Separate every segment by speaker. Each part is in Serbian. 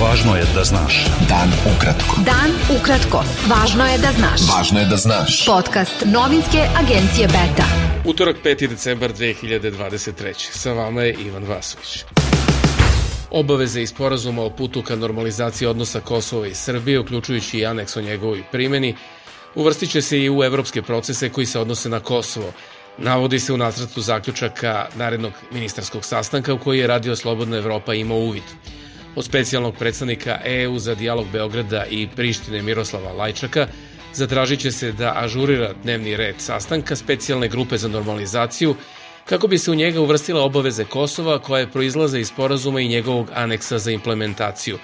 Speaker 1: Važno je da znaš.
Speaker 2: Dan ukratko.
Speaker 3: Dan ukratko. Važno je da znaš.
Speaker 2: Važno je da znaš.
Speaker 3: Podcast novinske agencije Beta.
Speaker 4: Utorak 5. decembar 2023. Sa vama je Ivan Vasović. Obaveze i sporazuma o putu ka normalizaciji odnosa Kosova i Srbije, uključujući i aneks o njegovoj primjeni, uvrstit će se i u evropske procese koji se odnose na Kosovo, Navodi se u nacrtu zaključaka narednog ministarskog sastanka u koji je Radio Slobodna Evropa imao uvid. Od specijalnog predstavnika EU za dijalog Beograda i Prištine Miroslava Lajčaka zatražit će se da ažurira dnevni red sastanka specijalne grupe za normalizaciju kako bi se u njega uvrstila obaveze Kosova koje proizlaze iz sporazuma i njegovog aneksa za implementaciju.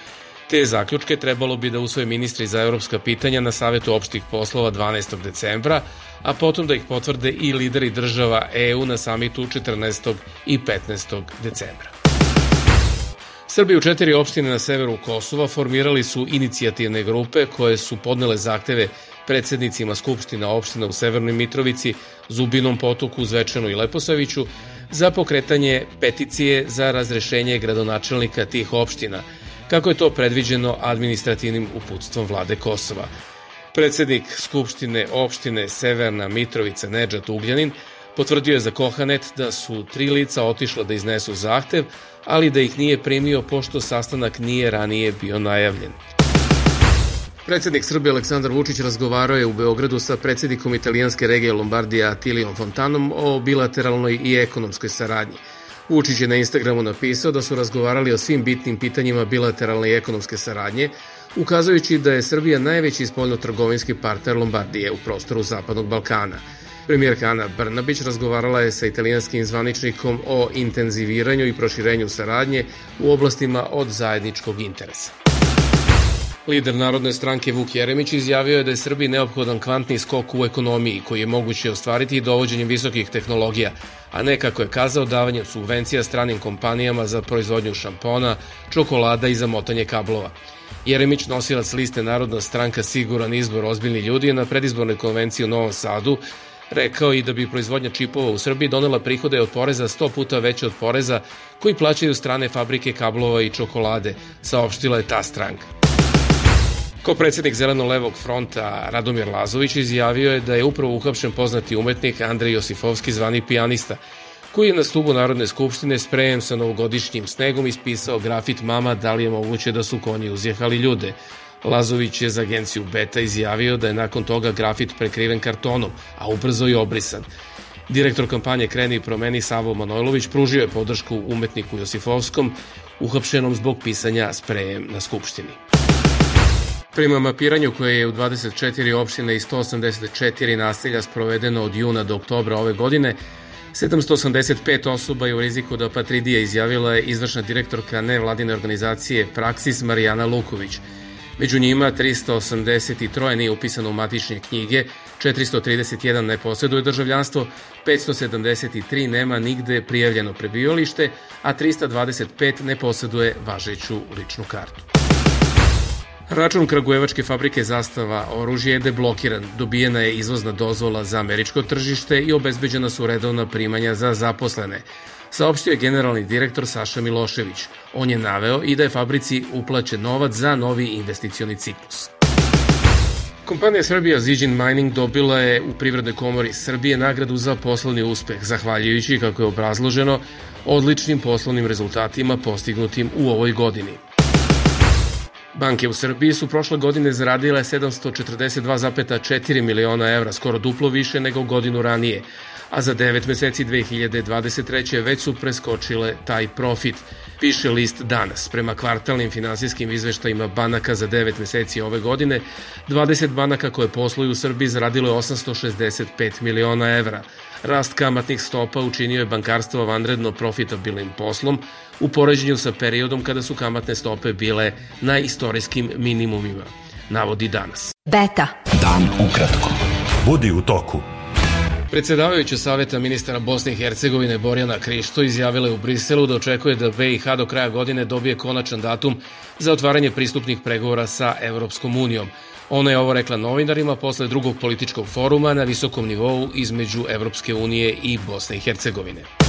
Speaker 4: Te zaključke trebalo bi da usvoje ministri za evropska pitanja na Savetu opštih poslova 12. decembra, a potom da ih potvrde i lideri država EU na samitu 14. i 15. decembra. Srbi u četiri opštine na severu Kosova formirali su inicijativne grupe koje su podnele zahteve predsednicima Skupština opština u Severnoj Mitrovici, Zubinom potoku, Zvečanu i Leposaviću za pokretanje peticije za razrešenje gradonačelnika tih opština, kako je to predviđeno administrativnim uputstvom vlade Kosova. Predsednik Skupštine opštine Severna Mitrovica Nedžat Ugljanin potvrdio je za Kohanet da su tri lica otišla da iznesu zahtev, ali da ih nije primio pošto sastanak nije ranije bio najavljen. Predsednik Srbije Aleksandar Vučić razgovarao je u Beogradu sa predsednikom italijanske regije Lombardija Atilijom Fontanom o bilateralnoj i ekonomskoj saradnji. Vučić je na Instagramu napisao da su razgovarali o svim bitnim pitanjima bilateralne i ekonomske saradnje, ukazujući da je Srbija najveći spoljno-trgovinski partner Lombardije u prostoru Zapadnog Balkana. Premijerka Ana Brnabić razgovarala je sa italijanskim zvaničnikom o intenziviranju i proširenju saradnje u oblastima od zajedničkog interesa. Lider Narodne stranke Vuk Jeremić izjavio je da je Srbiji neophodan kvantni skok u ekonomiji koji je moguće ostvariti dovođenjem visokih tehnologija, a ne kako je kazao davanjem subvencija stranim kompanijama za proizvodnju šampona, čokolada i zamotanje kablova. Jeremić, nosilac liste Narodna stranka Siguran izbor ozbiljni ljudi, je na predizbornoj konvenciji u Novom Sadu rekao i da bi proizvodnja čipova u Srbiji donela prihode od poreza 100 puta veće od poreza koji plaćaju strane fabrike kablova i čokolade, saopštila je ta stranka. Ko predsednik Zeleno-levog fronta Radomir Lazović izjavio je da je upravo uhapšen poznati umetnik Andrej Josifovski zvani pijanista, koji je na stubu Narodne skupštine sprejem sa novogodišnjim snegom ispisao grafit Mama da li je moguće da su konji uzjehali ljude. Lazović je za agenciju Beta izjavio da je nakon toga grafit prekriven kartonom, a ubrzo i obrisan. Direktor kampanje Kreni i promeni Savo Manojlović pružio je podršku umetniku Josifovskom, uhapšenom zbog pisanja sprejem na skupštini. Prema mapiranju koje je u 24 opštine i 184 naselja sprovedeno od juna do oktobra ove godine, 785 osoba je u riziku da patridija izjavila je izvršna direktorka nevladine organizacije Praksis Marijana Luković. Među njima 383 nije upisano u matične knjige, 431 ne posjeduje državljanstvo, 573 nema nigde prijavljeno prebivalište, a 325 ne posjeduje važeću ličnu kartu. Račun Kragujevačke fabrike zastava oružje je deblokiran, dobijena je izvozna dozvola za američko tržište i obezbeđena su redovna primanja za zaposlene, saopštio je generalni direktor Saša Milošević. On je naveo i da je fabrici uplaćen novac za novi investicioni ciklus. Kompanija Srbija Zijin Mining dobila je u Privrednoj komori Srbije nagradu za poslovni uspeh, zahvaljujući, kako je obrazloženo, odličnim poslovnim rezultatima postignutim u ovoj godini. Banke u Srbiji su prošle godine zaradile 742,4 miliona evra, skoro duplo više nego godinu ranije, a za 9 meseci 2023. već su preskočile taj profit, piše list danas. Prema kvartalnim finansijskim izveštajima banaka za 9 meseci ove godine, 20 banaka koje posluju u Srbiji zaradilo je 865 miliona evra. Rast kamatnih stopa učinio je bankarstvo vanredno profitabilnim poslom u poređenju sa periodom kada su kamatne stope bile na istorijskim minimumima, navodi danas.
Speaker 3: Beta.
Speaker 2: Dan ukratko.
Speaker 1: Budi u toku.
Speaker 4: Predsedavajuća saveta ministara Bosne i Hercegovine Borjana Krišto izjavila je u Briselu da očekuje da BiH do kraja godine dobije konačan datum za otvaranje pristupnih pregovora sa Evropskom unijom. Ona je ovo rekla novinarima posle drugog političkog foruma na visokom nivou između Evropske unije i Bosne i Hercegovine.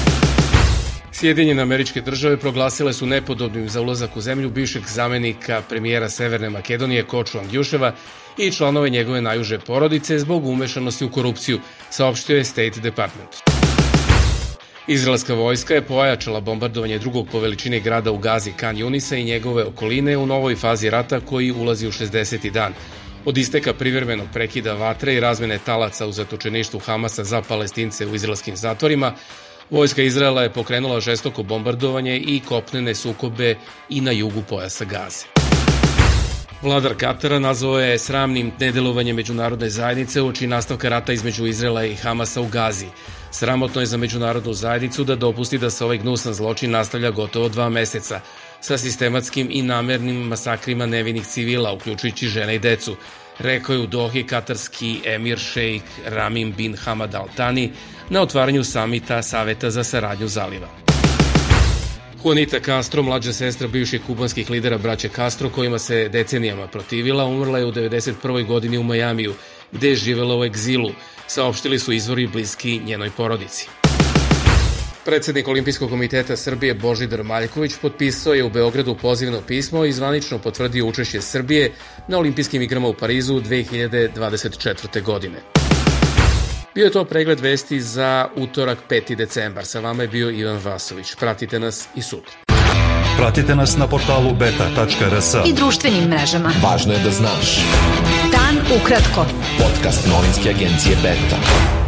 Speaker 4: Sjedinjene američke države proglasile su nepodobnim za ulazak u zemlju bivšeg zamenika premijera Severne Makedonije Koču Angjuševa i članove njegove najuže porodice zbog umešanosti u korupciju, saopštio je State Department. Izraelska vojska je pojačala bombardovanje drugog po veličini grada u Gazi Kan Junisa i njegove okoline u novoj fazi rata koji ulazi u 60. dan. Od isteka privremenog prekida vatre i razmene talaca u zatočeništu Hamasa za palestince u izraelskim zatvorima, Vojska Izraela je pokrenula žestoko bombardovanje i kopnene sukobe i na jugu pojasa Gaze. Vladar Katara nazvao je sramnim nedelovanje međunarodne zajednice uoči nastavka rata između Izrela i Hamasa u Gazi. Sramotno je za međunarodnu zajednicu da dopusti da se ovaj gnusan zločin nastavlja gotovo dva meseca, sa sistematskim i namernim masakrima nevinih civila, uključujući žene i decu, rekao je u Dohi katarski emir šejk Ramim bin Hamad Al Tani na otvaranju samita Saveta za saradnju zaliva. Juanita Castro, mlađa sestra bivših kubanskih lidera braće Castro, kojima se decenijama protivila, umrla je u 91. godini u Majamiju, gde je živela u egzilu, saopštili su izvori bliski njenoj porodici. Predsednik Olimpijskog komiteta Srbije Božidar Maljković potpisao je u Beogradu pozivno pismo i zvanično potvrdio učešće Srbije na olimpijskim igrama u Parizu 2024. godine. Bio je to pregled vesti za utorak 5. decembar. Sa vama je bio Ivan Vasović. Pratite nas i sutra.
Speaker 1: Pratite nas na portalu beta.rs
Speaker 3: i društvenim mrežama.
Speaker 2: Važno je da znaš.
Speaker 3: Dan ukratko.
Speaker 2: Podcast novinske agencije Beta.